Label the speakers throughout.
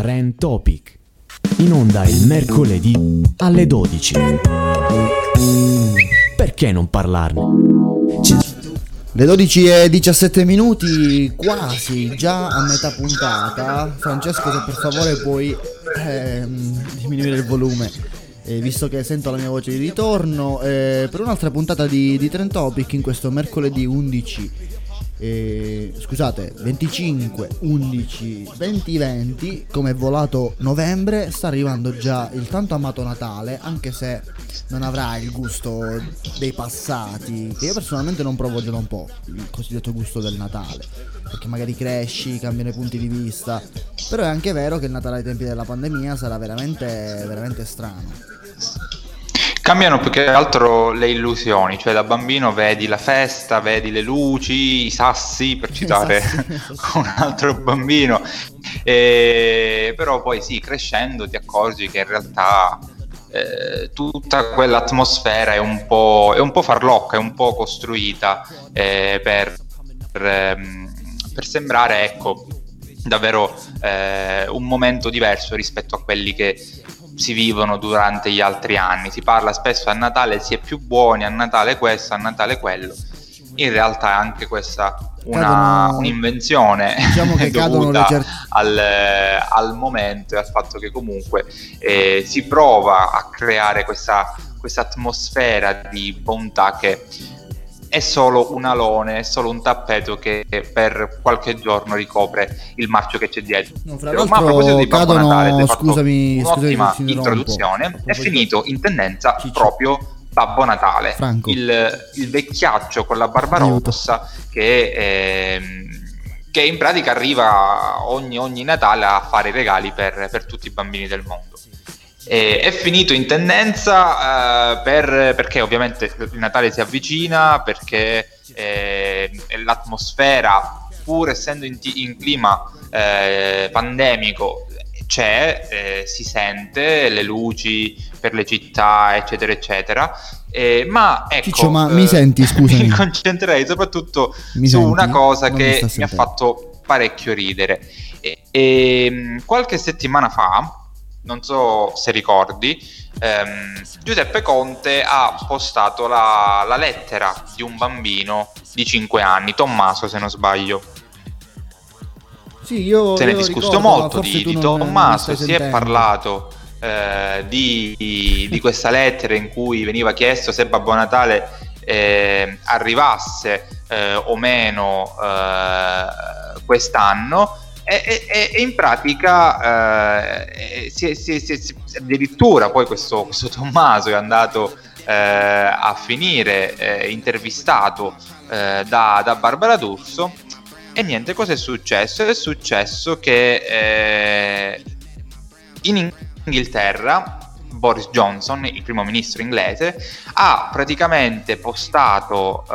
Speaker 1: Trend Topic. In onda il mercoledì alle 12. Perché non parlarne?
Speaker 2: Le 12 e 17 minuti, quasi già a metà puntata. Francesco, se per favore puoi ehm, diminuire il volume, eh, visto che sento la mia voce di ritorno, eh, per un'altra puntata di, di Trend Topic in questo mercoledì 11 eh, scusate 25 11 2020 come è volato novembre sta arrivando già il tanto amato Natale anche se non avrà il gusto dei passati che io personalmente non provo già da un po' il cosiddetto gusto del Natale perché magari cresci cambiano i punti di vista però è anche vero che il Natale ai tempi della pandemia sarà veramente veramente strano
Speaker 3: Cambiano più che altro le illusioni, cioè da bambino vedi la festa, vedi le luci, i sassi, per citare un altro bambino, e... però poi sì, crescendo ti accorgi che in realtà eh, tutta quell'atmosfera è un, po', è un po' farlocca, è un po' costruita eh, per, per, ehm, per, sembrare, ecco, davvero eh, un momento diverso rispetto a quelli che si vivono durante gli altri anni. Si parla spesso a Natale si è più buoni, a Natale questo, a Natale quello. In realtà è anche questa una, cadono, un'invenzione
Speaker 2: diciamo che dovuta cer-
Speaker 3: al, al, momento e al fatto che comunque eh, si prova a creare questa, questa atmosfera di bontà che è solo un alone, è solo un tappeto che per qualche giorno ricopre il marchio che c'è dietro.
Speaker 2: No, Ma a proposito di Babbo cadono, Natale, scusami,
Speaker 3: un'ottima scusami, introduzione, è finito in tendenza Ciccio. proprio Babbo Natale, il, il, vecchiaccio con la barba rossa che, eh, che, in pratica arriva ogni, ogni, Natale a fare i regali per, per tutti i bambini del mondo. E è finito in tendenza uh, per, perché ovviamente il Natale si avvicina, perché eh, l'atmosfera, pur essendo in, in clima eh, pandemico, c'è, eh, si sente, le luci per le città, eccetera, eccetera. Eh, ma ecco,
Speaker 2: Ciccio, ma mi senti, scusami.
Speaker 3: mi concentrerei soprattutto mi su senti? una cosa non che mi, mi ha fatto parecchio ridere. E, e, ehm, qualche settimana fa non so se ricordi, ehm, Giuseppe Conte ha postato la, la, lettera di un bambino di 5 anni, Tommaso se non sbaglio.
Speaker 2: Sì, io,
Speaker 3: se ne
Speaker 2: è
Speaker 3: discusso
Speaker 2: ricordo,
Speaker 3: molto di, di Tommaso, si è parlato eh, di, di, questa lettera in cui veniva chiesto se Babbo Natale eh, arrivasse eh, o meno eh, quest'anno e, e, e in pratica eh, si, si, si, addirittura poi questo, questo, Tommaso è andato eh, a finire eh, intervistato eh, da, da, Barbara D'Urso e niente, cosa è successo? È successo che eh, in Inghilterra Boris Johnson, il primo ministro inglese, ha praticamente postato eh,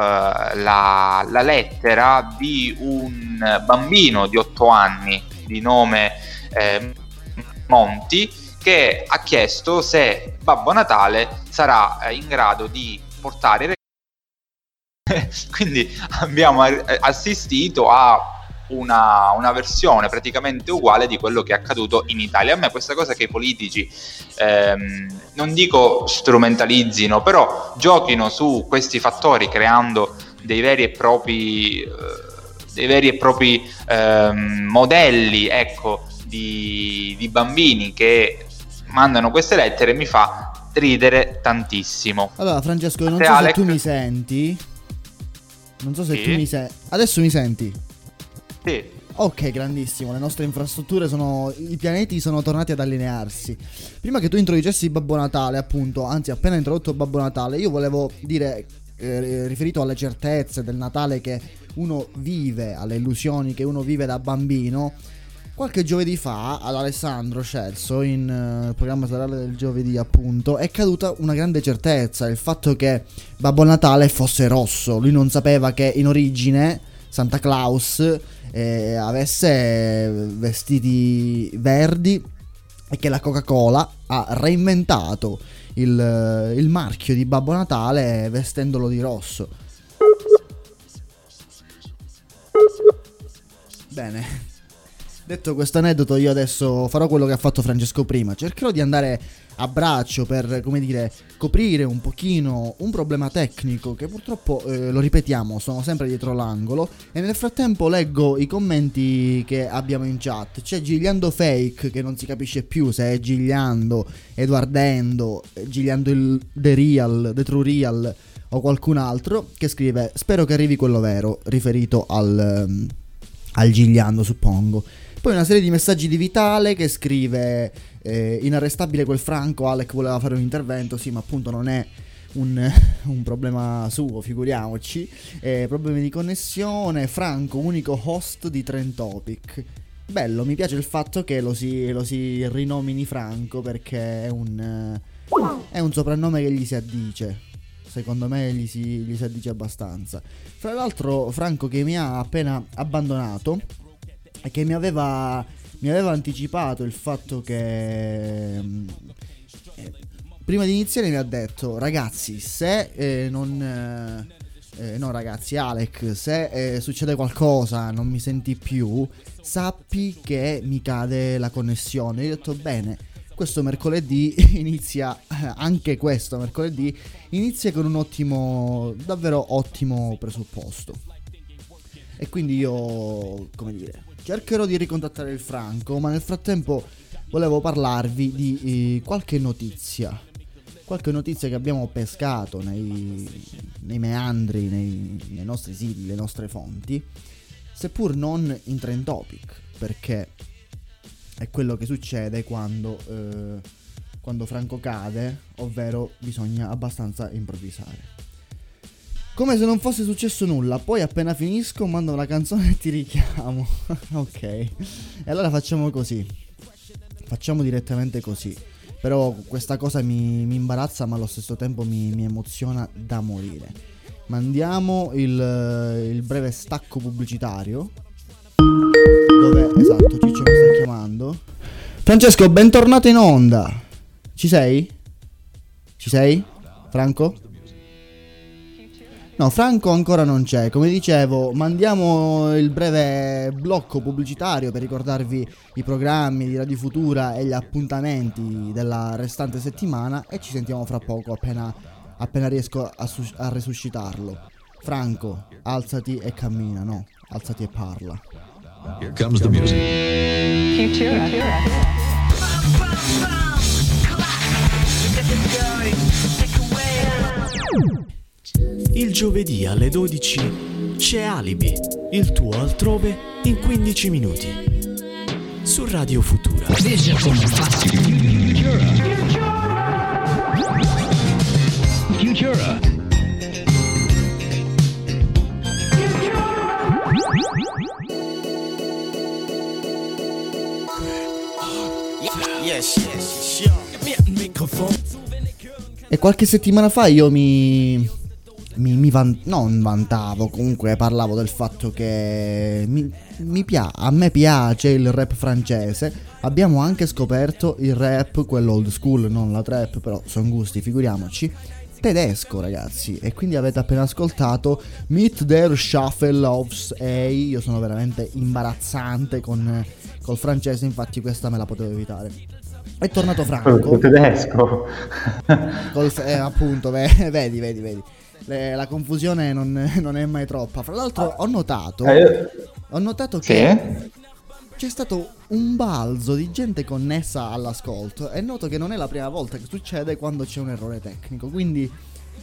Speaker 3: la, la, lettera di un bambino di 8 anni di nome eh, Monti che ha chiesto se Babbo Natale sarà eh, in grado di portare quindi abbiamo assistito a una, una, versione praticamente uguale di quello che è accaduto in Italia. A me questa cosa che i politici, ehm, non dico strumentalizzino, però giochino su questi fattori creando dei veri e propri, eh, dei veri e propri ehm, modelli ecco, di, di bambini che mandano queste lettere mi fa ridere tantissimo.
Speaker 2: Allora Francesco, non so Alec... se tu mi senti. Non so se sì. tu mi senti. Adesso mi senti?
Speaker 3: Sì.
Speaker 2: Ok, grandissimo, le nostre infrastrutture sono. I pianeti sono tornati ad allinearsi. Prima che tu introducessi Babbo Natale, appunto, anzi, appena introdotto Babbo Natale, io volevo dire, eh, riferito alle certezze del Natale che uno vive, alle illusioni che uno vive da bambino. Qualche giovedì fa ad Alessandro Celso, in uh, programma serale del giovedì, appunto, è caduta una grande certezza: il fatto che Babbo Natale fosse rosso. Lui non sapeva che in origine Santa Claus eh, avesse vestiti verdi e che la Coca-Cola ha reinventato il, il marchio di Babbo Natale vestendolo di rosso. Bene, Detto questo aneddoto, io adesso farò quello che ha fatto Francesco prima. Cercherò di andare a braccio per, come dire, coprire un pochino un problema tecnico che purtroppo, eh, lo ripetiamo, sono sempre dietro l'angolo. E nel frattempo leggo i commenti che abbiamo in chat. C'è Gigliando Fake che non si capisce più se è Gigliando, Edoardendo, Gigliando il The Real, The True Real o qualcun altro che scrive spero che arrivi quello vero, riferito al, um, al Gigliando suppongo. Poi una serie di messaggi di Vitale che scrive eh, inarrestabile quel Franco, Alec voleva fare un intervento, sì ma appunto non è un, un problema suo, figuriamoci. Eh, problemi di connessione, Franco unico host di Trend Topic. Bello, mi piace il fatto che lo si, lo si rinomini Franco perché è un, è un soprannome che gli si addice secondo me gli si, gli si addice abbastanza. Fra l'altro, Franco che mi ha appena abbandonato che mi aveva, mi aveva anticipato il fatto che... Eh, prima di iniziare mi ha detto, ragazzi, se eh, non... Eh, eh, no ragazzi, Alec, se eh, succede qualcosa, non mi senti più, sappi che mi cade la connessione. Io ho detto bene, questo mercoledì inizia, anche questo mercoledì, inizia con un ottimo, davvero ottimo presupposto. E quindi io, come dire, cercherò di ricontattare il Franco, ma nel frattempo volevo parlarvi di eh, qualche notizia. Qualche notizia che abbiamo pescato nei, nei meandri, nei, nei nostri siti, le nostre fonti, seppur non in trend topic, perché è quello che succede quando, eh, quando Franco cade, ovvero bisogna abbastanza improvvisare. Come se non fosse successo nulla, poi appena finisco mando una canzone e ti richiamo. ok, e allora facciamo così. Facciamo direttamente così. Però questa cosa mi, mi imbarazza ma allo stesso tempo mi, mi emoziona da morire. Mandiamo il, il breve stacco pubblicitario dove esatto Ciccio mi sta chiamando. Francesco, bentornato in onda. Ci sei? Ci sei? Franco? No, Franco ancora non c'è. Come dicevo, mandiamo il breve blocco pubblicitario per ricordarvi i programmi di Radio Futura e gli appuntamenti della restante settimana e ci sentiamo fra poco appena, appena riesco a, a resuscitarlo. Franco, alzati e cammina, no, alzati e parla. Here comes the music. Futura.
Speaker 1: Il giovedì alle 12 c'è Alibi, il tuo altrove in 15 minuti. Su Radio Futura. Futura.
Speaker 2: E qualche settimana fa io mi. Mi, mi van, non vantavo, comunque parlavo del fatto che mi, mi pia, a me piace il rap francese. Abbiamo anche scoperto il rap, quello old school, non la trap, però sono gusti, figuriamoci tedesco, ragazzi. E quindi avete appena ascoltato Meet der Shuffle of A. Io sono veramente imbarazzante con, col francese, infatti questa me la potevo evitare. È tornato Franco.
Speaker 3: tedesco.
Speaker 2: Col, eh, appunto, vedi, vedi, vedi. Le, la confusione non, non, è mai troppa. Fra l'altro ho notato, eh, ho notato che sì? c'è stato un balzo di gente connessa all'ascolto e noto che non è la prima volta che succede quando c'è un errore tecnico. Quindi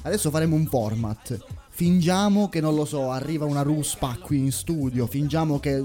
Speaker 2: adesso faremo un format. Fingiamo che non lo so, arriva una ruspa qui in studio, fingiamo che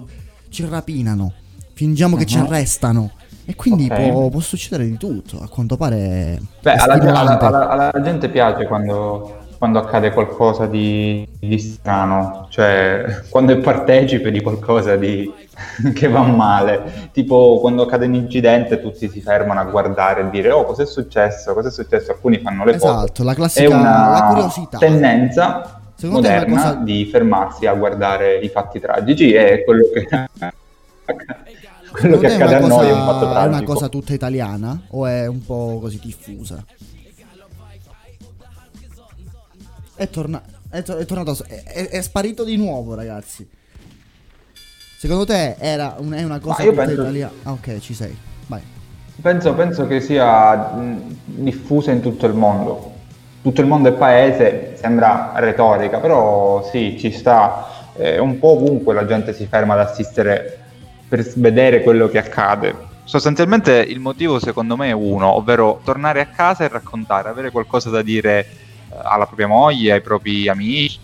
Speaker 2: ci rapinano, fingiamo uh-huh. che ci mhm. arrestano. E quindi okay. può, può, succedere di tutto, a quanto pare.
Speaker 3: Beh, alla, alla, alla, alla, gente piace quando, quando accade qualcosa di, di, strano, cioè quando è partecipe di qualcosa di, che va male, tipo quando accade un incidente tutti si fermano a guardare e dire oh cos'è successo, cos'è successo, alcuni fanno le foto.
Speaker 2: Esatto, la classica è una
Speaker 3: tendenza Secondo moderna cosa... di fermarsi a guardare i fatti tragici e quello che quello che accade a noi è un fatto tragico. È
Speaker 2: una cosa tutta italiana o è un po' così diffusa? È, torna- è, to- è tornato, è, è, sparito di nuovo, ragazzi. Secondo te era un, è una cosa
Speaker 4: io penso...
Speaker 2: italiana? Ah, ok, ci sei. Vai.
Speaker 4: Penso, penso che sia diffusa in tutto il mondo. Tutto il mondo è paese, sembra retorica, però sì, ci sta. Eh, un po' ovunque la gente si ferma ad assistere per vedere quello che accade.
Speaker 3: Sostanzialmente il motivo secondo me è uno, ovvero tornare a casa e raccontare, avere qualcosa da dire alla propria moglie, ai propri amici.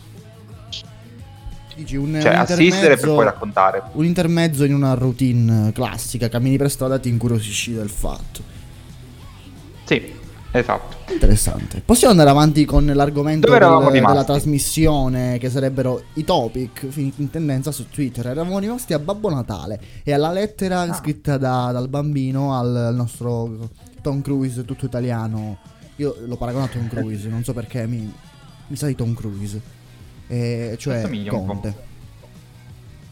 Speaker 2: Dici un,
Speaker 3: cioè,
Speaker 2: un
Speaker 3: assistere per poi raccontare.
Speaker 2: Un intermezzo in una routine classica, cammini per strada ti incuriosisci del fatto.
Speaker 3: Sì, esatto.
Speaker 2: Interessante. Possiamo andare avanti con l'argomento del, della trasmissione, che sarebbero i topic in tendenza su Twitter. Eravamo rimasti a Babbo Natale e alla lettera ah. scritta da, dal bambino al nostro Tom Cruise tutto italiano. Io l'ho paragonato a Tom Cruise, non so perché mi, mi sa di Tom Cruise. E, cioè Conte.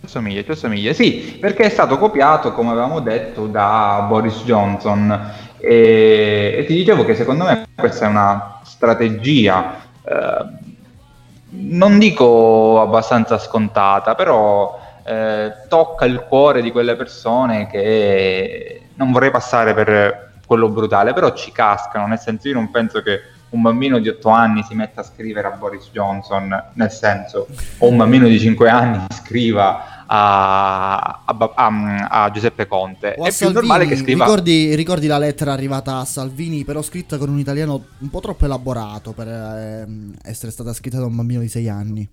Speaker 3: Assomiglia, ti assomiglia, sì, perché è stato copiato, come avevamo detto, da Boris Johnson e, e, ti dicevo che secondo me questa è una strategia, eh, non dico abbastanza scontata, però eh, tocca il cuore di quelle persone che non vorrei passare per quello brutale, però ci cascano, nel senso io non penso che un bambino di 8 anni si metta a scrivere a Boris Johnson, nel senso, o un bambino di 5 anni scriva a, a, a, a Giuseppe Conte.
Speaker 2: O è più normale che scriva. Ricordi, ricordi, la lettera arrivata a Salvini, però scritta con un italiano un po' troppo elaborato per eh, essere stata scritta da un bambino di 6 anni.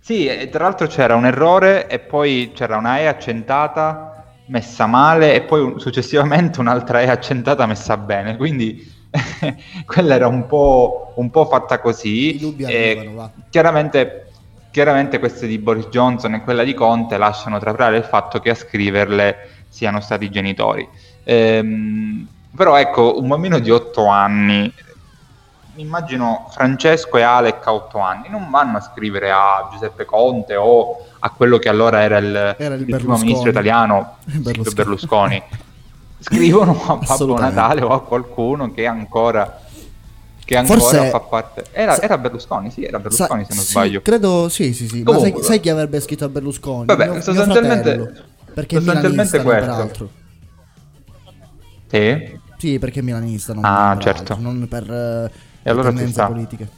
Speaker 3: Sì, e tra l'altro c'era un errore e poi c'era una E accentata messa male e poi successivamente un'altra E accentata messa bene, quindi quella era un po', un po fatta così.
Speaker 2: Arrivano, va.
Speaker 3: Chiaramente Chiaramente queste di Boris Johnson e quella di Conte lasciano trapelare il fatto che a scriverle siano stati i genitori. Ehm, però ecco, un bambino di 8 anni, immagino Francesco e Alec a 8 anni, non vanno a scrivere a Giuseppe Conte o a quello che allora era il,
Speaker 2: era il,
Speaker 3: il primo ministro italiano, Berlusconi. Berlusconi. Scrivono a Babbo Natale o a qualcuno che ancora che ancora Forse... fa parte. Era, era, Berlusconi, sì, era Berlusconi Sa- se non sì, sbaglio.
Speaker 2: Credo, sì, sì, sì. Comunque, Ma sai, sai, chi avrebbe scritto a Berlusconi?
Speaker 3: Vabbè, mio, sostanzialmente.
Speaker 2: Mio perché sostanzialmente questo. peraltro.
Speaker 3: Sì?
Speaker 2: Sì, perché è milanista, non
Speaker 3: ah,
Speaker 2: per
Speaker 3: certo.
Speaker 2: non per uh,
Speaker 3: e allora tendenze
Speaker 2: politiche.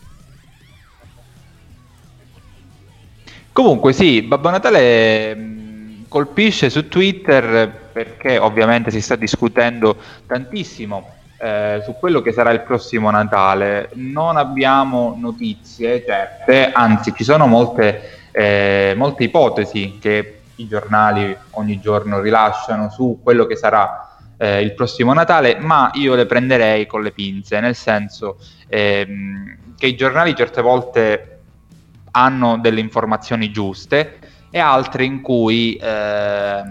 Speaker 3: Comunque sì, Babbo Natale mm, colpisce su Twitter perché ovviamente si sta discutendo tantissimo eh, su quello che sarà il prossimo Natale non abbiamo notizie certe, anzi ci sono molte, eh, molte ipotesi che i giornali ogni giorno rilasciano su quello che sarà eh, il prossimo Natale, ma io le prenderei con le pinze, nel senso ehm, che i giornali certe volte hanno delle informazioni giuste e altre in cui, eh,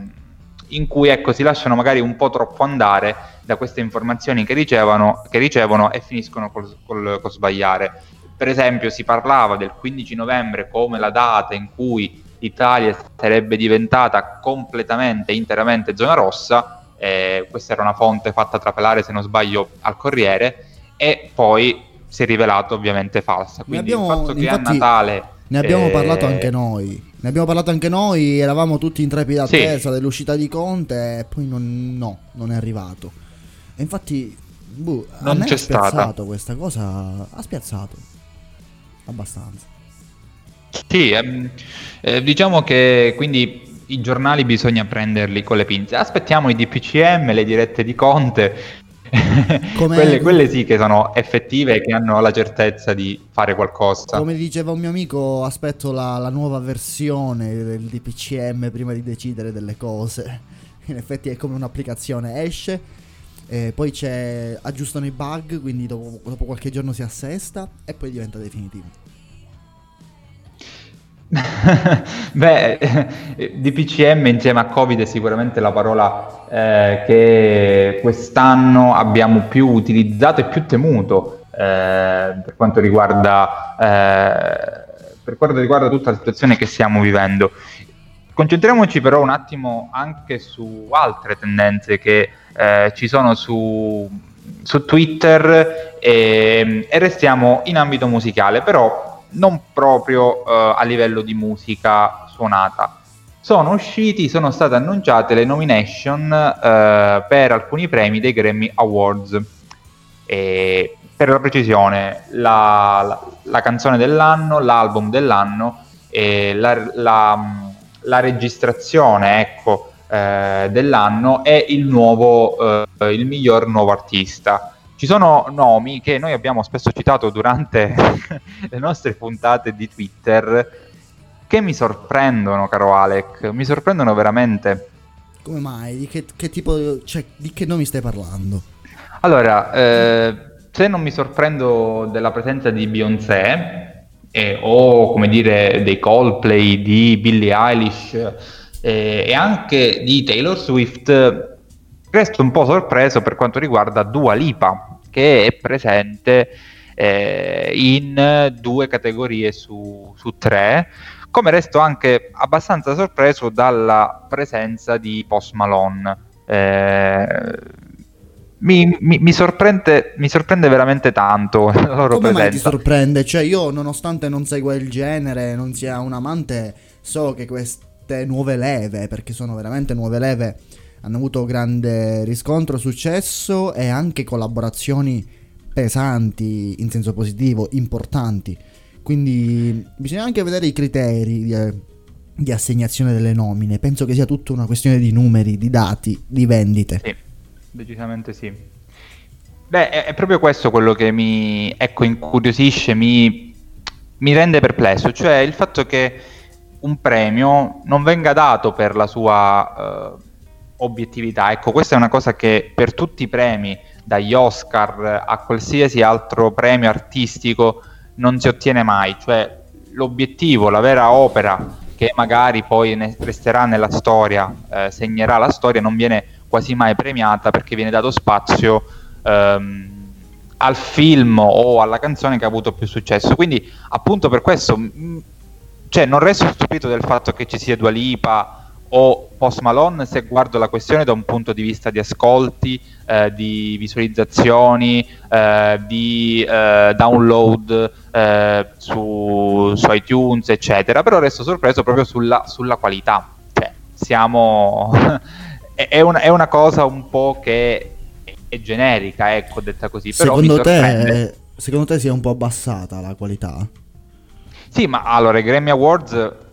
Speaker 3: in cui ecco, si lasciano magari un po' troppo andare da queste informazioni che ricevono, che ricevono e finiscono col, col, col sbagliare. Per esempio si parlava del 15 novembre come la data in cui l'Italia sarebbe diventata completamente, interamente zona rossa, eh, questa era una fonte fatta trapelare se non sbaglio al Corriere, e poi si è rivelato ovviamente falsa. Quindi abbiamo, il fatto che a Natale...
Speaker 2: Ne abbiamo eh... parlato anche noi. Ne abbiamo parlato anche noi, eravamo tutti in trepida attesa sì. dell'uscita di Conte e poi non, no, non è arrivato. E infatti, boh, non c'è stata. questa cosa. Ha spiazzato abbastanza.
Speaker 3: Sì, ehm, eh, diciamo che quindi i giornali bisogna prenderli con le pinze. Aspettiamo i DPCM, le dirette di Conte. quelle, quelle, sì che sono effettive e che hanno la certezza di fare qualcosa.
Speaker 2: Come diceva un mio amico, aspetto la, la nuova versione del DPCM prima di decidere delle cose. In effetti è come un'applicazione, esce, eh, poi aggiustano i bug, quindi dopo, dopo, qualche giorno si assesta e poi diventa definitivo.
Speaker 3: Beh, DPCM insieme a Covid è sicuramente la parola eh, che quest'anno abbiamo più utilizzato e più temuto eh, per quanto riguarda eh, per quanto riguarda tutta la situazione che stiamo vivendo. Concentriamoci però un attimo anche su altre tendenze che eh, ci sono su, su Twitter e, e, restiamo in ambito musicale, però non proprio eh, a livello di musica suonata. sono usciti, sono state annunciate le nomination eh, per alcuni premi dei Grammy Awards. E per la precisione, la, la, la canzone dell'anno, l'album dell'anno e la, la, registrazione ecco, eh, dell'anno e il, nuovo, eh, il miglior nuovo artista. Ci sono nomi che noi abbiamo spesso citato durante le nostre puntate di Twitter che mi sorprendono, caro Alec, mi sorprendono veramente.
Speaker 2: Come mai? Di che, che tipo, cioè, di che nomi stai parlando?
Speaker 3: Allora, eh, se non mi sorprendo della presenza di Beyoncé eh, o come dire dei Coldplay di Billie Eilish eh, e anche di Taylor Swift, resto un po' sorpreso per quanto riguarda Dua Lipa, che è presente eh, in due categorie su, su tre come resto anche abbastanza sorpreso dalla presenza di Post Malone. Eh, mi, mi, mi, sorprende, mi, sorprende, veramente tanto la loro
Speaker 2: Come
Speaker 3: presenza.
Speaker 2: ti sorprende? Cioè io nonostante non segua il genere, non sia un amante, so che queste nuove leve, perché sono veramente nuove leve, hanno avuto grande riscontro, successo e anche collaborazioni pesanti in senso positivo, importanti. Quindi bisogna anche vedere i criteri di, eh, di, assegnazione delle nomine. Penso che sia tutta una questione di numeri, di dati, di vendite.
Speaker 3: Sì, decisamente sì. Beh, è, è proprio questo quello che mi ecco, incuriosisce, mi, mi rende perplesso, cioè il fatto che un premio non venga dato per la sua uh, obiettività. Ecco, questa è una cosa che per tutti i premi, dagli Oscar a qualsiasi altro premio artistico, non si ottiene mai, cioè l'obiettivo, la vera opera che magari poi ne resterà nella storia, eh, segnerà la storia, non viene quasi mai premiata perché viene dato spazio ehm, al film o alla canzone che ha avuto più successo. Quindi appunto per questo mh, cioè, non resto stupito del fatto che ci sia Dua Lipa o Post Malone se guardo la questione da un punto di vista di ascolti, eh, di visualizzazioni, eh, di eh, download eh, su, su, iTunes, eccetera. Però resto sorpreso proprio sulla, sulla qualità. Cioè, siamo... è, una, è, una, cosa un po' che è, è generica, ecco, detta così. Però
Speaker 2: secondo, te, secondo te si è un po' abbassata la qualità?
Speaker 3: Sì, ma allora i Grammy Awards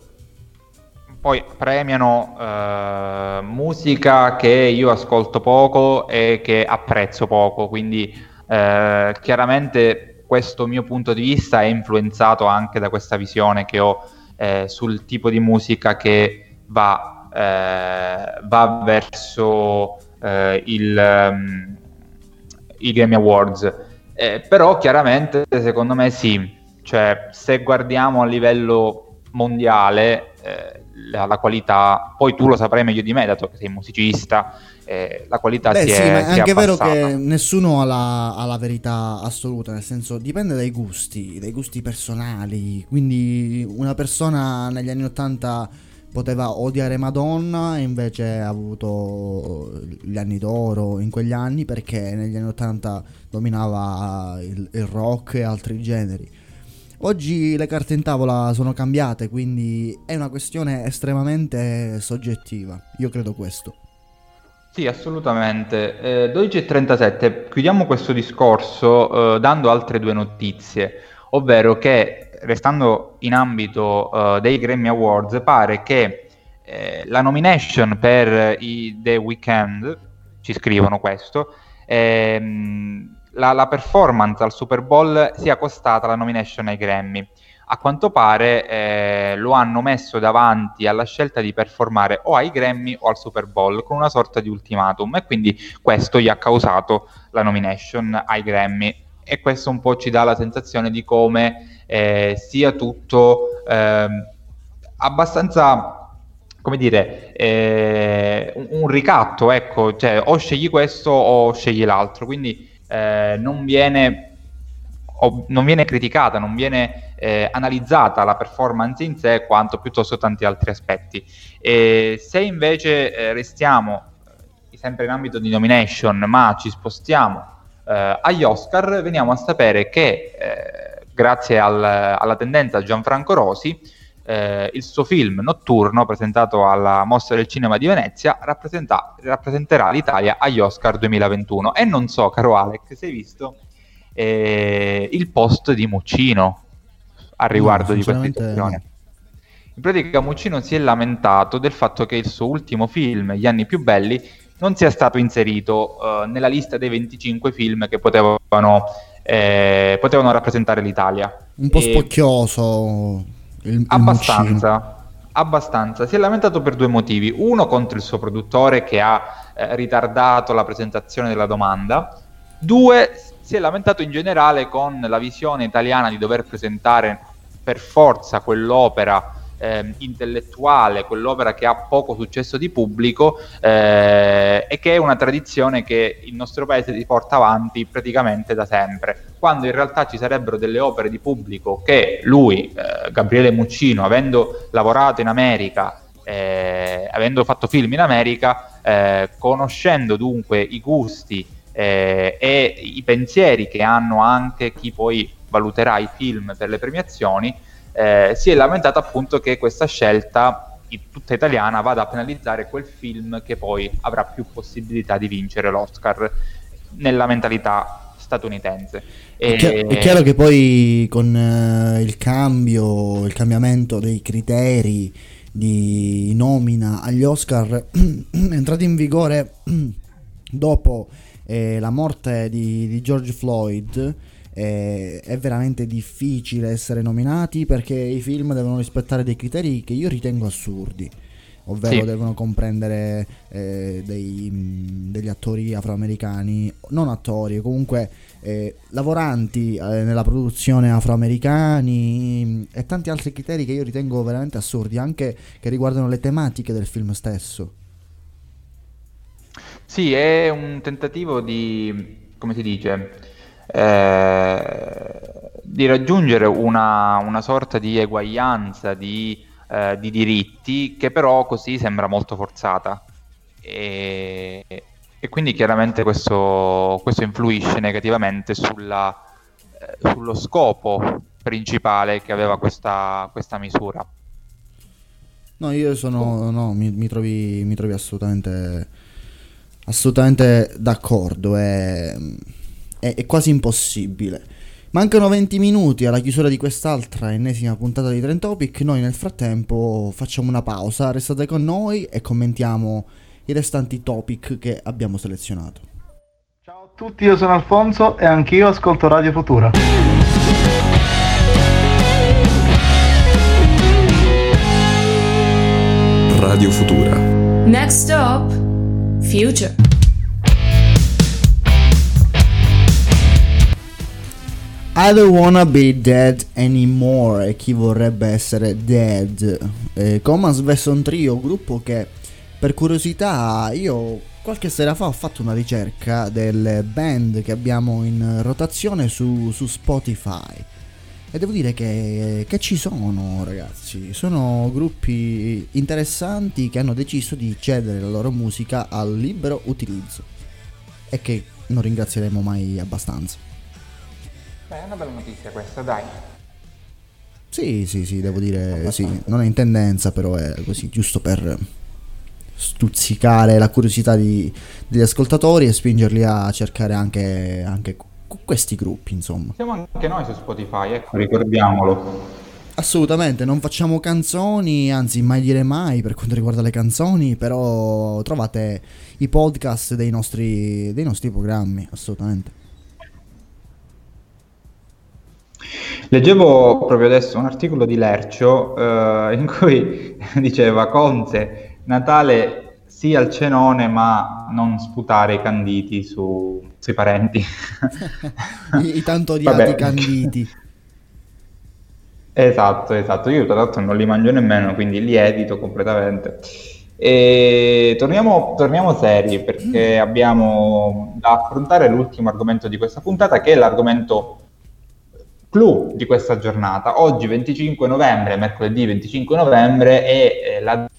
Speaker 3: poi premiano eh, musica che io ascolto poco e che apprezzo poco, quindi eh, chiaramente questo mio punto di vista è influenzato anche da questa visione che ho eh, sul tipo di musica che va, eh, va verso eh, il, um, i Grammy Awards. Eh, però chiaramente secondo me sì, cioè se guardiamo a livello mondiale la, la, qualità, poi tu lo saprai meglio di me, dato che sei musicista, eh, la qualità
Speaker 2: Beh,
Speaker 3: si
Speaker 2: sì,
Speaker 3: è,
Speaker 2: ma è anche
Speaker 3: è
Speaker 2: vero che nessuno ha la, ha la, verità assoluta, nel senso dipende dai gusti, dai gusti personali, quindi una persona negli anni 80 poteva odiare Madonna e invece ha avuto gli anni d'oro in quegli anni perché negli anni 80 dominava il, il rock e altri generi Oggi le carte in tavola sono cambiate, quindi è una questione estremamente soggettiva. Io credo questo.
Speaker 3: Sì, assolutamente. Eh, 12.37, chiudiamo questo discorso eh, dando altre due notizie, ovvero che, restando in ambito eh, dei Grammy Awards, pare che eh, la nomination per i The Weeknd, ci scrivono questo, ehm, la, la, performance al Super Bowl sia costata la nomination ai Grammy. A quanto pare eh, lo hanno messo davanti alla scelta di performare o ai Grammy o al Super Bowl con una sorta di ultimatum e quindi questo gli ha causato la nomination ai Grammy e questo un po' ci dà la sensazione di come eh, sia tutto eh, abbastanza come dire, eh, un, un, ricatto, ecco, cioè o scegli questo o scegli l'altro, quindi eh, non, viene, non, viene, criticata, non viene eh, analizzata la performance in sé quanto piuttosto tanti altri aspetti. E se invece eh, restiamo eh, sempre in ambito di nomination, ma ci spostiamo eh, agli Oscar, veniamo a sapere che grazie al, alla tendenza Gianfranco Rosi, eh, il suo film notturno presentato alla Mostra del Cinema di Venezia rappresenterà l'Italia agli Oscar 2021. E non so, caro Alex, se hai visto eh, il post di Muccino a riguardo no, di questa situazione. In pratica Muccino si è lamentato del fatto che il suo ultimo film, Gli anni più belli, non sia stato inserito uh, nella lista dei 25 film che potevano, eh, potevano rappresentare l'Italia.
Speaker 2: Un po' e... spocchioso.
Speaker 3: Il, abbastanza. abbastanza. Si è lamentato per due motivi. Uno contro il suo produttore che ha eh, ritardato la presentazione della domanda. Due, si è lamentato in generale con la visione italiana di dover presentare per forza quell'opera eh, intellettuale, quell'opera che ha poco successo di pubblico eh, e che è una tradizione che il nostro paese si porta avanti praticamente da sempre, quando in realtà ci sarebbero delle opere di pubblico che lui, eh, Gabriele Muccino, avendo lavorato in America, eh, avendo fatto film in America, eh, conoscendo dunque i gusti eh, e i pensieri che hanno anche chi poi valuterà i film per le premiazioni, eh, si è lamentato appunto che questa scelta tutta italiana vada a penalizzare quel film che poi avrà più possibilità di vincere l'Oscar nella mentalità statunitense.
Speaker 2: E... È, chiaro che poi con uh, il cambio, il cambiamento dei criteri di nomina agli Oscar entrati in vigore dopo eh, la morte di, di George Floyd, eh, è veramente difficile essere nominati perché i film devono rispettare dei criteri che io ritengo assurdi ovvero sì. devono comprendere eh, dei, degli attori afroamericani, non attori, comunque eh, lavoranti eh, nella produzione afroamericani e tanti altri criteri che io ritengo veramente assurdi, anche che riguardano le tematiche del film stesso.
Speaker 3: Sì, è un tentativo di, come si dice, eh, di raggiungere una, una, sorta di eguaglianza di, eh, di, diritti che però così sembra molto forzata e, e quindi chiaramente questo, questo, influisce negativamente sulla, eh, sullo scopo principale che aveva questa, questa misura.
Speaker 2: No, io sono, no, mi, mi, trovi, mi trovi assolutamente, assolutamente d'accordo. È è, è quasi impossibile. Mancano 20 minuti alla chiusura di quest'altra ennesima puntata di Trend Topic. Noi nel frattempo facciamo una pausa, restate con noi e commentiamo i restanti topic che abbiamo selezionato.
Speaker 5: Ciao a tutti, io sono Alfonso e anch'io ascolto Radio Futura.
Speaker 1: Radio Futura.
Speaker 6: Next stop, Future.
Speaker 2: I don't wanna be dead anymore e chi vorrebbe essere dead? Eh, Commons Vesson Trio gruppo che per curiosità io qualche sera fa ho fatto una ricerca delle band che abbiamo in rotazione su, su Spotify. E devo dire che, che, ci sono ragazzi. Sono gruppi interessanti che hanno deciso di cedere la loro musica al libero utilizzo e che non ringrazieremo mai abbastanza
Speaker 3: Beh, è una bella notizia questa, dai.
Speaker 2: Sì, sì, sì, devo dire sì. Non è in tendenza, però è così, giusto per stuzzicare la curiosità di, degli ascoltatori e spingerli a cercare anche, anche questi gruppi, insomma.
Speaker 3: Siamo anche noi su Spotify, ecco, ricordiamolo.
Speaker 2: Assolutamente, non facciamo canzoni, anzi mai dire mai per quanto riguarda le canzoni, però trovate i podcast dei nostri, dei nostri programmi, assolutamente.
Speaker 4: Leggevo proprio adesso un articolo di Lercio eh, in cui diceva Conte, Natale sì al cenone ma non sputare i canditi su, sui parenti.
Speaker 2: I, I, tanto odiati Vabbè. canditi.
Speaker 4: Esatto, esatto. Io tra l'altro non li mangio nemmeno, quindi li edito completamente. E torniamo, torniamo seri perché mm. abbiamo da affrontare l'ultimo argomento di questa puntata che è l'argomento clou di questa giornata. Oggi 25 novembre, mercoledì 25 novembre, è eh, la...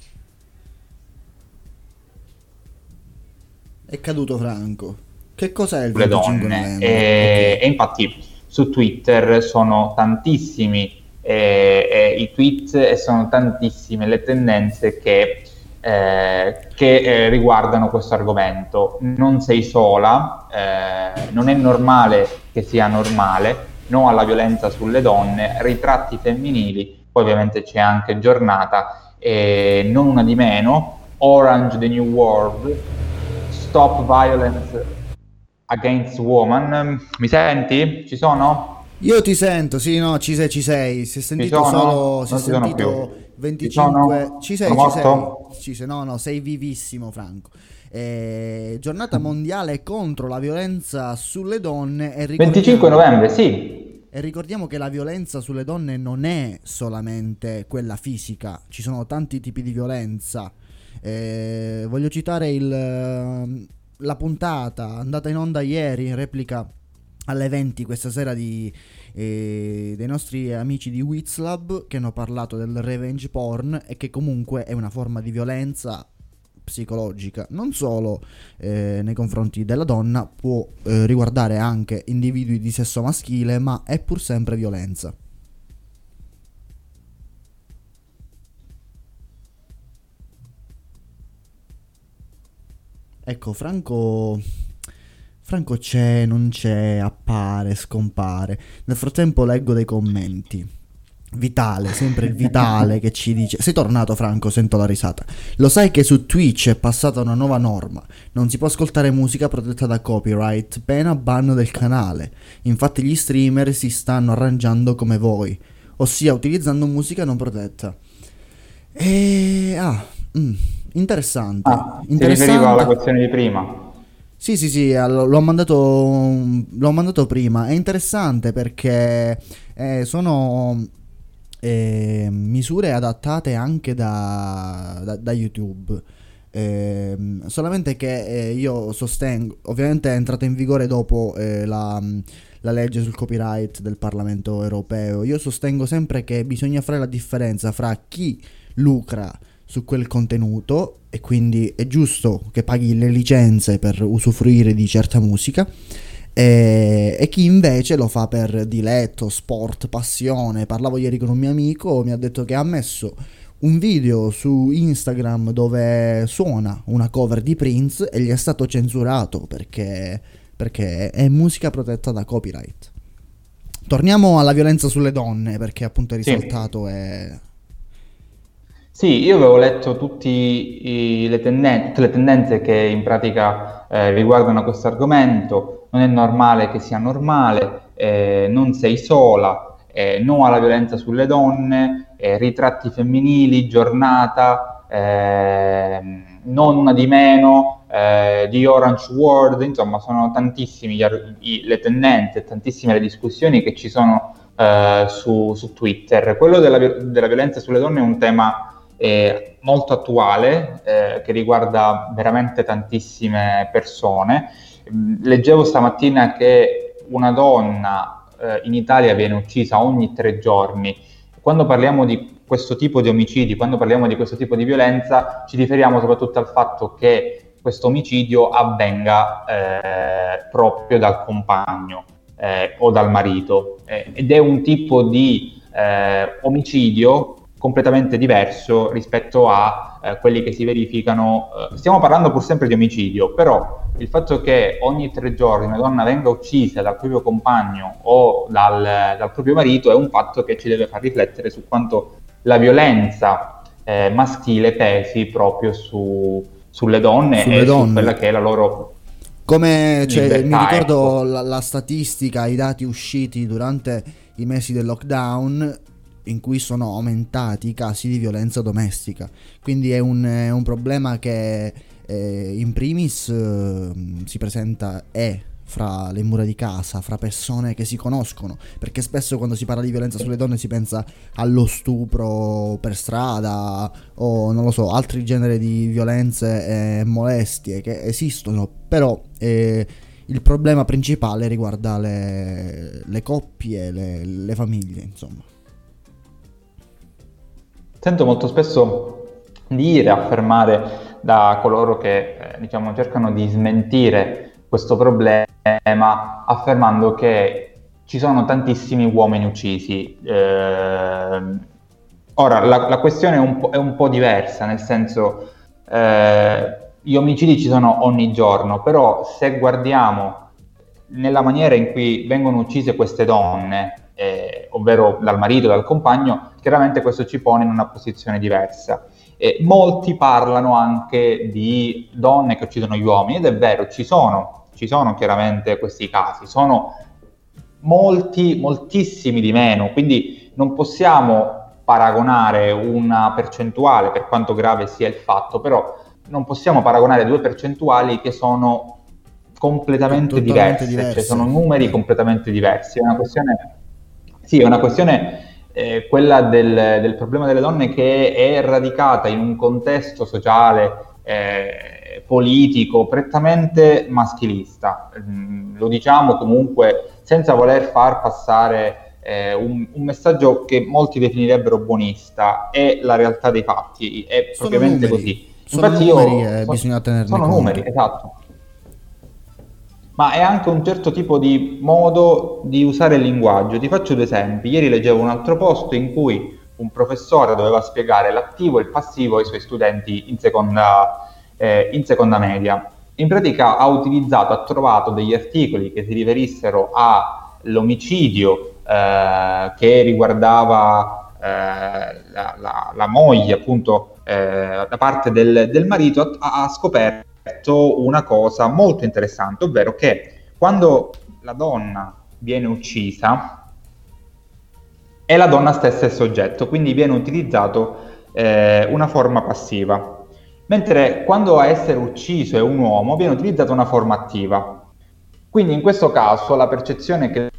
Speaker 2: È caduto Franco. Che cos'è il 25
Speaker 4: donne. novembre? E, okay. e infatti su Twitter sono tantissimi
Speaker 3: e, e i tweet e sono tantissime le tendenze che, eh, che eh, riguardano questo argomento. Non sei sola, eh, non è normale che sia normale, no alla violenza sulle donne, ritratti femminili, poi ovviamente c'è anche giornata, e non una di meno, Orange the New World, Stop Violence Against Woman. Mi senti? Ci sono?
Speaker 2: Io ti sento, sì, no, ci sei, ci sei. Si è sentito solo, si è sentito 25... Ci, ci sei, ci sei, ci sei. No, no, sei vivissimo, Franco. Eh, giornata mondiale contro la violenza sulle donne.
Speaker 3: E 25 novembre, sì.
Speaker 2: E ricordiamo che la violenza sulle donne non è solamente quella fisica, ci sono tanti tipi di violenza. Eh, voglio citare il, ehm, la puntata andata in onda ieri, in replica alle 20 questa sera di, eh, dei nostri amici di Wizlab che hanno parlato del revenge porn e che comunque è una forma di violenza psicologica, non solo eh, nei confronti della donna, può eh, riguardare anche individui di sesso maschile, ma è pur sempre violenza. Ecco, Franco Franco c'è, non c'è, appare, scompare. Nel frattempo leggo dei commenti. Vitale, sempre il Vitale che ci dice: Sei tornato, Franco? Sento la risata. Lo sai che su Twitch è passata una nuova norma. Non si può ascoltare musica protetta da copyright, pena ban del canale. Infatti, gli streamer si stanno arrangiando come voi, ossia utilizzando musica non protetta. E. Ah, mm, interessante.
Speaker 3: Ah, interessante. Si riferiva alla questione di prima.
Speaker 2: Sì, sì, sì, l'ho mandato, l'ho mandato prima. È interessante perché eh, sono eh, misure adattate anche da, da, da YouTube. Eh, solamente che eh, io sostengo, ovviamente è entrata in vigore dopo eh, la, la, legge sul copyright del Parlamento europeo. Io sostengo sempre che bisogna fare la differenza fra chi lucra su quel contenuto e quindi è giusto che paghi le licenze per usufruire di certa musica e, e, chi invece lo fa per diletto, sport, passione. Parlavo ieri con un mio amico, mi ha detto che ha messo un video su Instagram dove suona una cover di Prince e gli è stato censurato perché, perché è musica protetta da copyright. Torniamo alla violenza sulle donne perché appunto è risaltato sì. e
Speaker 3: sì, io avevo letto tutti le tenden- tutte le tendenze che in pratica eh, riguardano questo argomento, non è normale che sia normale, eh, non sei sola, eh, no alla violenza sulle donne, eh, ritratti femminili, giornata, ehm, non una di meno, eh, di Orange World, insomma sono tantissime le tendenze, tantissime le discussioni che ci sono eh, su, su, Twitter. Quello della, della violenza sulle donne è un tema eh, molto attuale che riguarda veramente tantissime persone. Leggevo stamattina che una donna eh, in Italia viene uccisa ogni tre giorni. Quando parliamo di questo tipo di omicidi, quando parliamo di questo tipo di violenza, ci riferiamo soprattutto al fatto che questo omicidio avvenga eh, proprio dal compagno eh, o dal marito eh, ed è un tipo di omicidio completamente diverso rispetto a eh, quelli che si verificano. Eh, stiamo parlando pur sempre di omicidio, però il fatto che ogni tre giorni una donna venga uccisa dal proprio compagno o dal, dal proprio marito è un fatto che ci deve far riflettere su quanto la violenza eh, maschile pesi proprio su, sulle donne sulle e donne. su quella che è la loro
Speaker 2: come cioè, mi ricordo ecco. la, la, statistica, i dati usciti durante i mesi del lockdown in cui sono aumentati i casi di violenza domestica. Quindi è un, è un problema che eh, in primis eh, si presenta è fra le mura di casa, fra persone che si conoscono, perché spesso quando si parla di violenza sulle donne si pensa allo stupro per strada o non lo so, altri generi di violenze e molestie che esistono, però eh, il problema principale riguarda le, le coppie, le, le famiglie, insomma.
Speaker 3: Sento molto spesso dire, affermare da coloro che eh, diciamo, cercano di smentire questo problema affermando che ci sono tantissimi uomini uccisi. Eh, ora, la, la questione è un, è un, po', diversa, nel senso, eh, gli omicidi ci sono ogni giorno, però se guardiamo nella maniera in cui vengono uccise queste donne, eh, ovvero dal marito, dal compagno, chiaramente questo ci pone in una posizione diversa. E molti parlano anche di donne che uccidono gli uomini, ed è vero, ci sono, ci sono chiaramente questi casi, sono molti, moltissimi di meno, quindi non possiamo paragonare una percentuale, per quanto grave sia il fatto, però non possiamo paragonare due percentuali che sono completamente diverse, diverse, cioè sono numeri completamente diversi. È una questione, sì, è una questione eh, quella del, del, problema delle donne che è radicata in un contesto sociale, eh, politico, prettamente maschilista. Mm, lo diciamo comunque senza voler far passare eh, un, un, messaggio che molti definirebbero buonista, è la realtà dei fatti, è sono propriamente numeri. così.
Speaker 2: Sono Infatti numeri, io, eh, bisogna tenerne
Speaker 3: sono
Speaker 2: conto.
Speaker 3: numeri, esatto ma è anche un certo tipo di modo di usare il linguaggio. Ti faccio due esempi. Ieri leggevo un altro posto in cui un professore doveva spiegare l'attivo e il passivo ai suoi studenti in seconda, eh, in seconda media. In pratica ha utilizzato, ha trovato degli articoli che si riferissero all'omicidio eh, che riguardava eh, la, la, la, moglie appunto eh, da parte del, del marito, ha, ha scoperto una cosa molto interessante, ovvero che quando la donna viene uccisa è la donna stessa il soggetto, quindi viene utilizzato eh, una forma passiva, mentre quando a essere ucciso è un uomo viene utilizzata una forma attiva. Quindi in questo caso la percezione che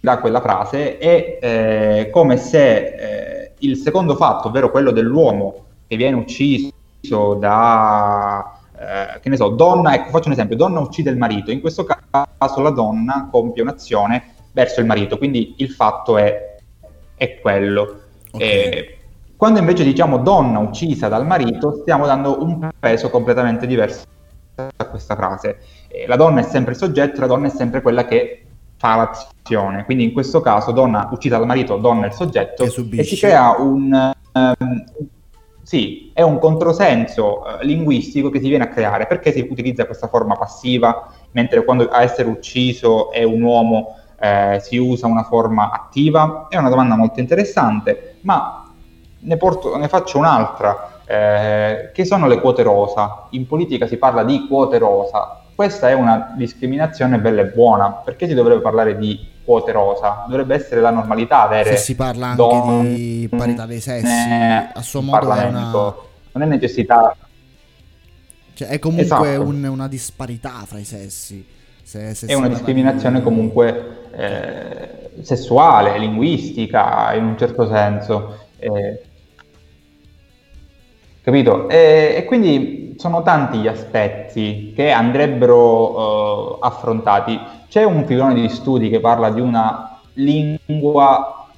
Speaker 3: dà quella frase è eh, come se eh, il secondo fatto, ovvero quello dell'uomo che viene ucciso da eh, che ne so, donna, ecco, faccio un esempio, donna uccide il marito, in questo caso la donna compie un'azione verso il marito, quindi il fatto è, è quello. Okay. Eh, quando invece diciamo donna uccisa dal marito, stiamo dando un peso completamente diverso a questa frase. Eh, la donna è sempre il soggetto, la donna è sempre quella che fa l'azione. Quindi in questo caso donna uccisa dal marito, donna è il soggetto e si crea un, um, sì, è un controsenso eh, linguistico che si viene a creare perché si utilizza questa forma passiva, mentre quando a essere ucciso è un uomo eh, si usa una forma attiva? È una domanda molto interessante, ma ne, porto, ne faccio un'altra, eh, che sono le quote rosa. In politica si parla di quote rosa, questa è una discriminazione bella e buona, perché si dovrebbe parlare di quote rosa, dovrebbe essere la normalità avere...
Speaker 2: Se si parla anche don... di parità dei sessi, eh, a suo modo è una...
Speaker 3: Non è necessità...
Speaker 2: Cioè è comunque esatto. un, una disparità fra i sessi.
Speaker 3: Se, se è una discriminazione di... comunque eh, sessuale, linguistica, in un certo senso. Eh, capito? E, e, quindi sono tanti gli aspetti che andrebbero uh, affrontati. C'è un filone di studi che parla di una lingua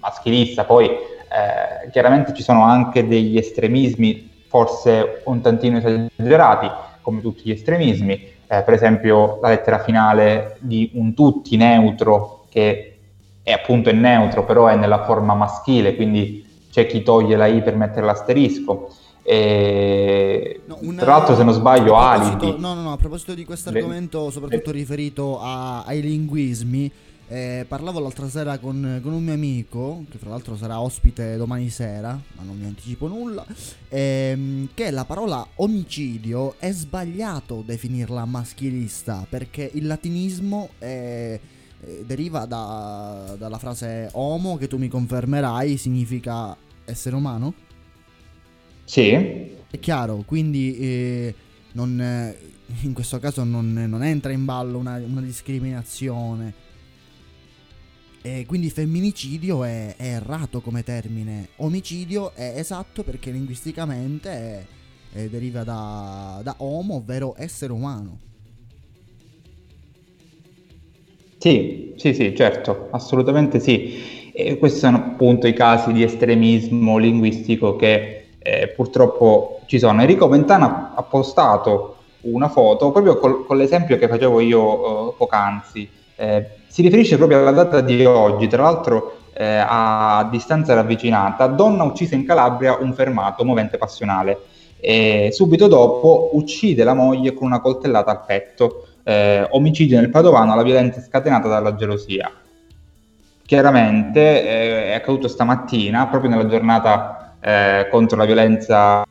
Speaker 3: maschilista, poi eh, chiaramente ci sono anche degli estremismi forse un tantino esagerati, come tutti gli estremismi, eh, per esempio la lettera finale di un tutti neutro che è appunto in neutro, però è nella forma maschile, quindi c'è chi toglie la i per mettere l'asterisco. E... No, una... Tra l'altro, se non sbaglio, Alibi.
Speaker 2: No, no, no, a proposito di questo argomento, soprattutto Le... riferito a, ai linguismi, eh, parlavo l'altra sera con, con, un mio amico, che tra l'altro sarà ospite domani sera, ma non mi anticipo nulla, ehm, che la parola omicidio è sbagliato definirla maschilista, perché il latinismo è, eh, deriva da, dalla frase homo, che tu mi confermerai, significa essere umano.
Speaker 3: Sì.
Speaker 2: È chiaro, quindi eh, non, eh, in questo caso non, non, entra in ballo una, una discriminazione. E quindi femminicidio è, è, errato come termine. Omicidio è esatto perché linguisticamente è, è deriva da, da homo, ovvero essere umano.
Speaker 3: Sì, sì, sì, certo, assolutamente sì. E questi sono appunto i casi di estremismo linguistico che eh, purtroppo ci sono. Enrico Ventana ha postato una foto proprio col, con l'esempio che facevo io uh, poc'anzi. eh, si riferisce proprio alla data di oggi, tra l'altro eh, a distanza ravvicinata, donna uccisa in Calabria, un fermato, movente passionale. E subito dopo uccide la moglie con una coltellata al petto, eh, omicidio nel Padovano, la violenza scatenata dalla gelosia. Chiaramente eh, è accaduto stamattina, proprio nella giornata eh, contro la violenza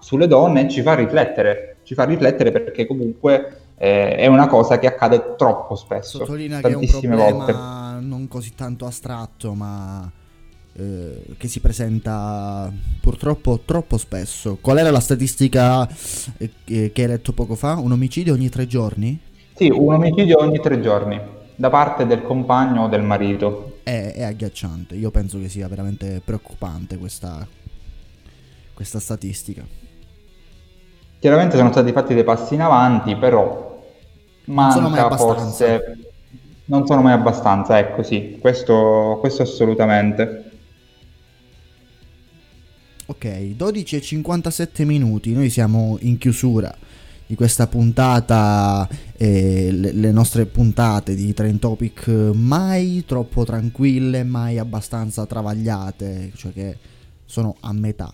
Speaker 3: sulle donne, ci fa riflettere, ci fa riflettere perché comunque eh, è una cosa che accade troppo spesso.
Speaker 2: Sottolinea che è un problema volte. non così tanto astratto, ma eh, che si presenta purtroppo troppo spesso. Qual era la statistica eh, che hai letto poco fa? Un omicidio ogni tre giorni?
Speaker 3: Sì, un omicidio ogni tre giorni da parte del compagno o del marito.
Speaker 2: È, è agghiacciante, io penso che sia veramente preoccupante questa, questa statistica.
Speaker 3: Chiaramente sono stati fatti dei passi in avanti, però manca non sono forse... Non sono mai abbastanza, ecco sì, questo, questo assolutamente.
Speaker 2: Ok, 12 e 57 minuti, noi siamo in chiusura di questa puntata, eh, le, le, nostre puntate di Train Topic mai troppo tranquille, mai abbastanza travagliate, cioè che sono a metà,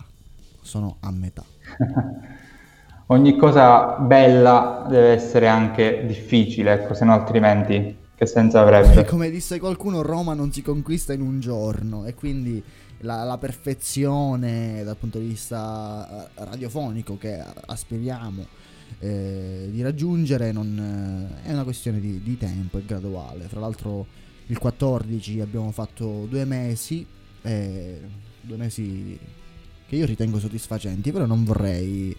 Speaker 2: sono a metà.
Speaker 3: Ogni cosa bella deve essere anche difficile, ecco, se no altrimenti che senso avrebbe?
Speaker 2: Come disse qualcuno, Roma non si conquista in un giorno e quindi la, la perfezione dal punto di vista eh, radiofonico che aspiriamo eh, di raggiungere non, eh, è una questione di, di, tempo, è graduale. Fra l'altro il 14 abbiamo fatto due mesi, eh, due mesi che io ritengo soddisfacenti, però non vorrei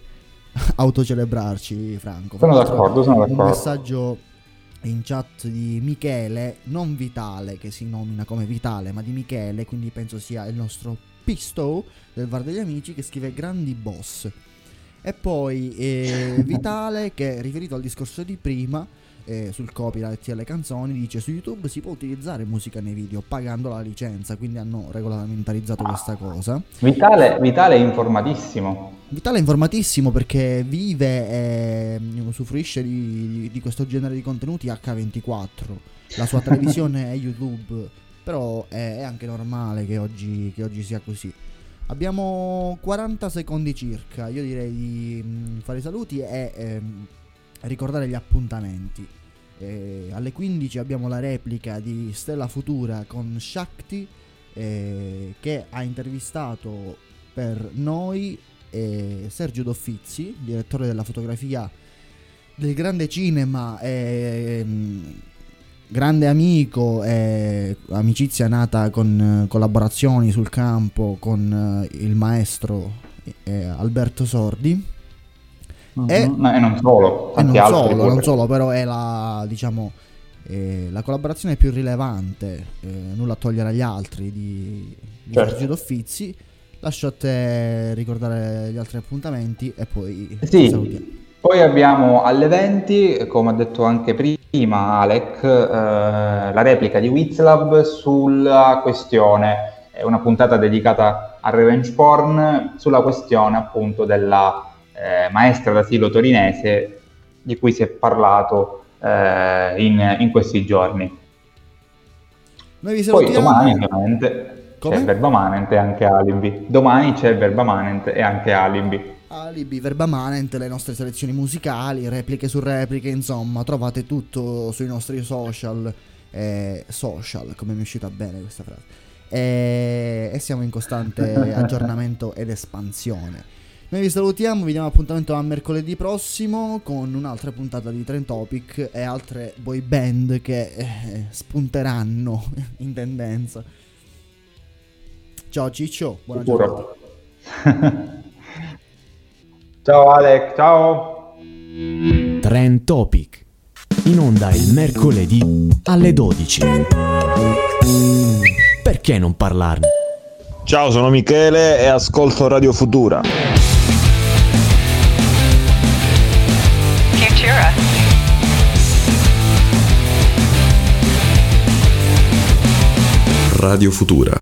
Speaker 2: autocelebrarci, Franco.
Speaker 3: Sono d'accordo, sono d'accordo.
Speaker 2: Un messaggio in chat di Michele, non Vitale che si nomina come Vitale, ma di Michele, quindi penso sia il nostro Pisto del Var degli Amici che scrive grandi boss. E poi eh, Vitale, che riferito al discorso di prima, eh, sul copyright e alle canzoni, dice su YouTube si può utilizzare musica nei video pagando la licenza, quindi hanno regolamentarizzato questa cosa.
Speaker 3: Vitale, Vitale è informatissimo.
Speaker 2: Vitale è informatissimo perché vive e usufruisce di, di questo genere di contenuti H24. La sua televisione è YouTube, però è, è anche normale che oggi, che oggi sia così. Abbiamo 40 secondi circa, io direi di mm, fare i saluti e ehm, ricordare gli appuntamenti. Eh, alle 15 abbiamo la replica di Stella Futura con Shakti eh, che ha intervistato per noi eh, Sergio Doffizzi, direttore della fotografia del grande cinema. Ehm, grande amico e amicizia nata con collaborazioni sul campo con eh, il maestro eh, Alberto Sordi.
Speaker 3: Uh-huh. E, Ma, e non solo,
Speaker 2: e non solo, non solo, però è la, diciamo, eh, la collaborazione più rilevante, eh, nulla a togliere agli altri, di, di certo. Sergio Doffizi. Lascio a te ricordare gli altri appuntamenti e poi
Speaker 3: sì. salutiamo. Poi abbiamo alle 20, come ha detto anche prima Alec, eh, la replica di Wizlab sulla questione, è una puntata dedicata al revenge porn, sulla questione appunto della eh, maestra d'asilo torinese di cui si è parlato eh, in, in, questi giorni.
Speaker 2: Noi vi Poi
Speaker 3: domani ovviamente c'è Verba Manent e anche Alibi. Domani c'è Verba Manent e anche Alibi
Speaker 2: alibi, verba manent, le nostre selezioni musicali, repliche su repliche, insomma, trovate tutto sui nostri social. Eh, social, come mi è uscita bene questa frase. E, e siamo in costante aggiornamento ed espansione. Noi vi salutiamo, vi diamo appuntamento a mercoledì prossimo con un'altra puntata di Trend Topic e altre boy band che eh, spunteranno in tendenza. Ciao Ciccio, buona Sicuro. giornata.
Speaker 3: Ciao Alec, ciao.
Speaker 1: Trend Topic. In onda il mercoledì alle 12. Perché non parlarne?
Speaker 7: Ciao, sono Michele e ascolto Radio Futura. Futura. Radio Futura.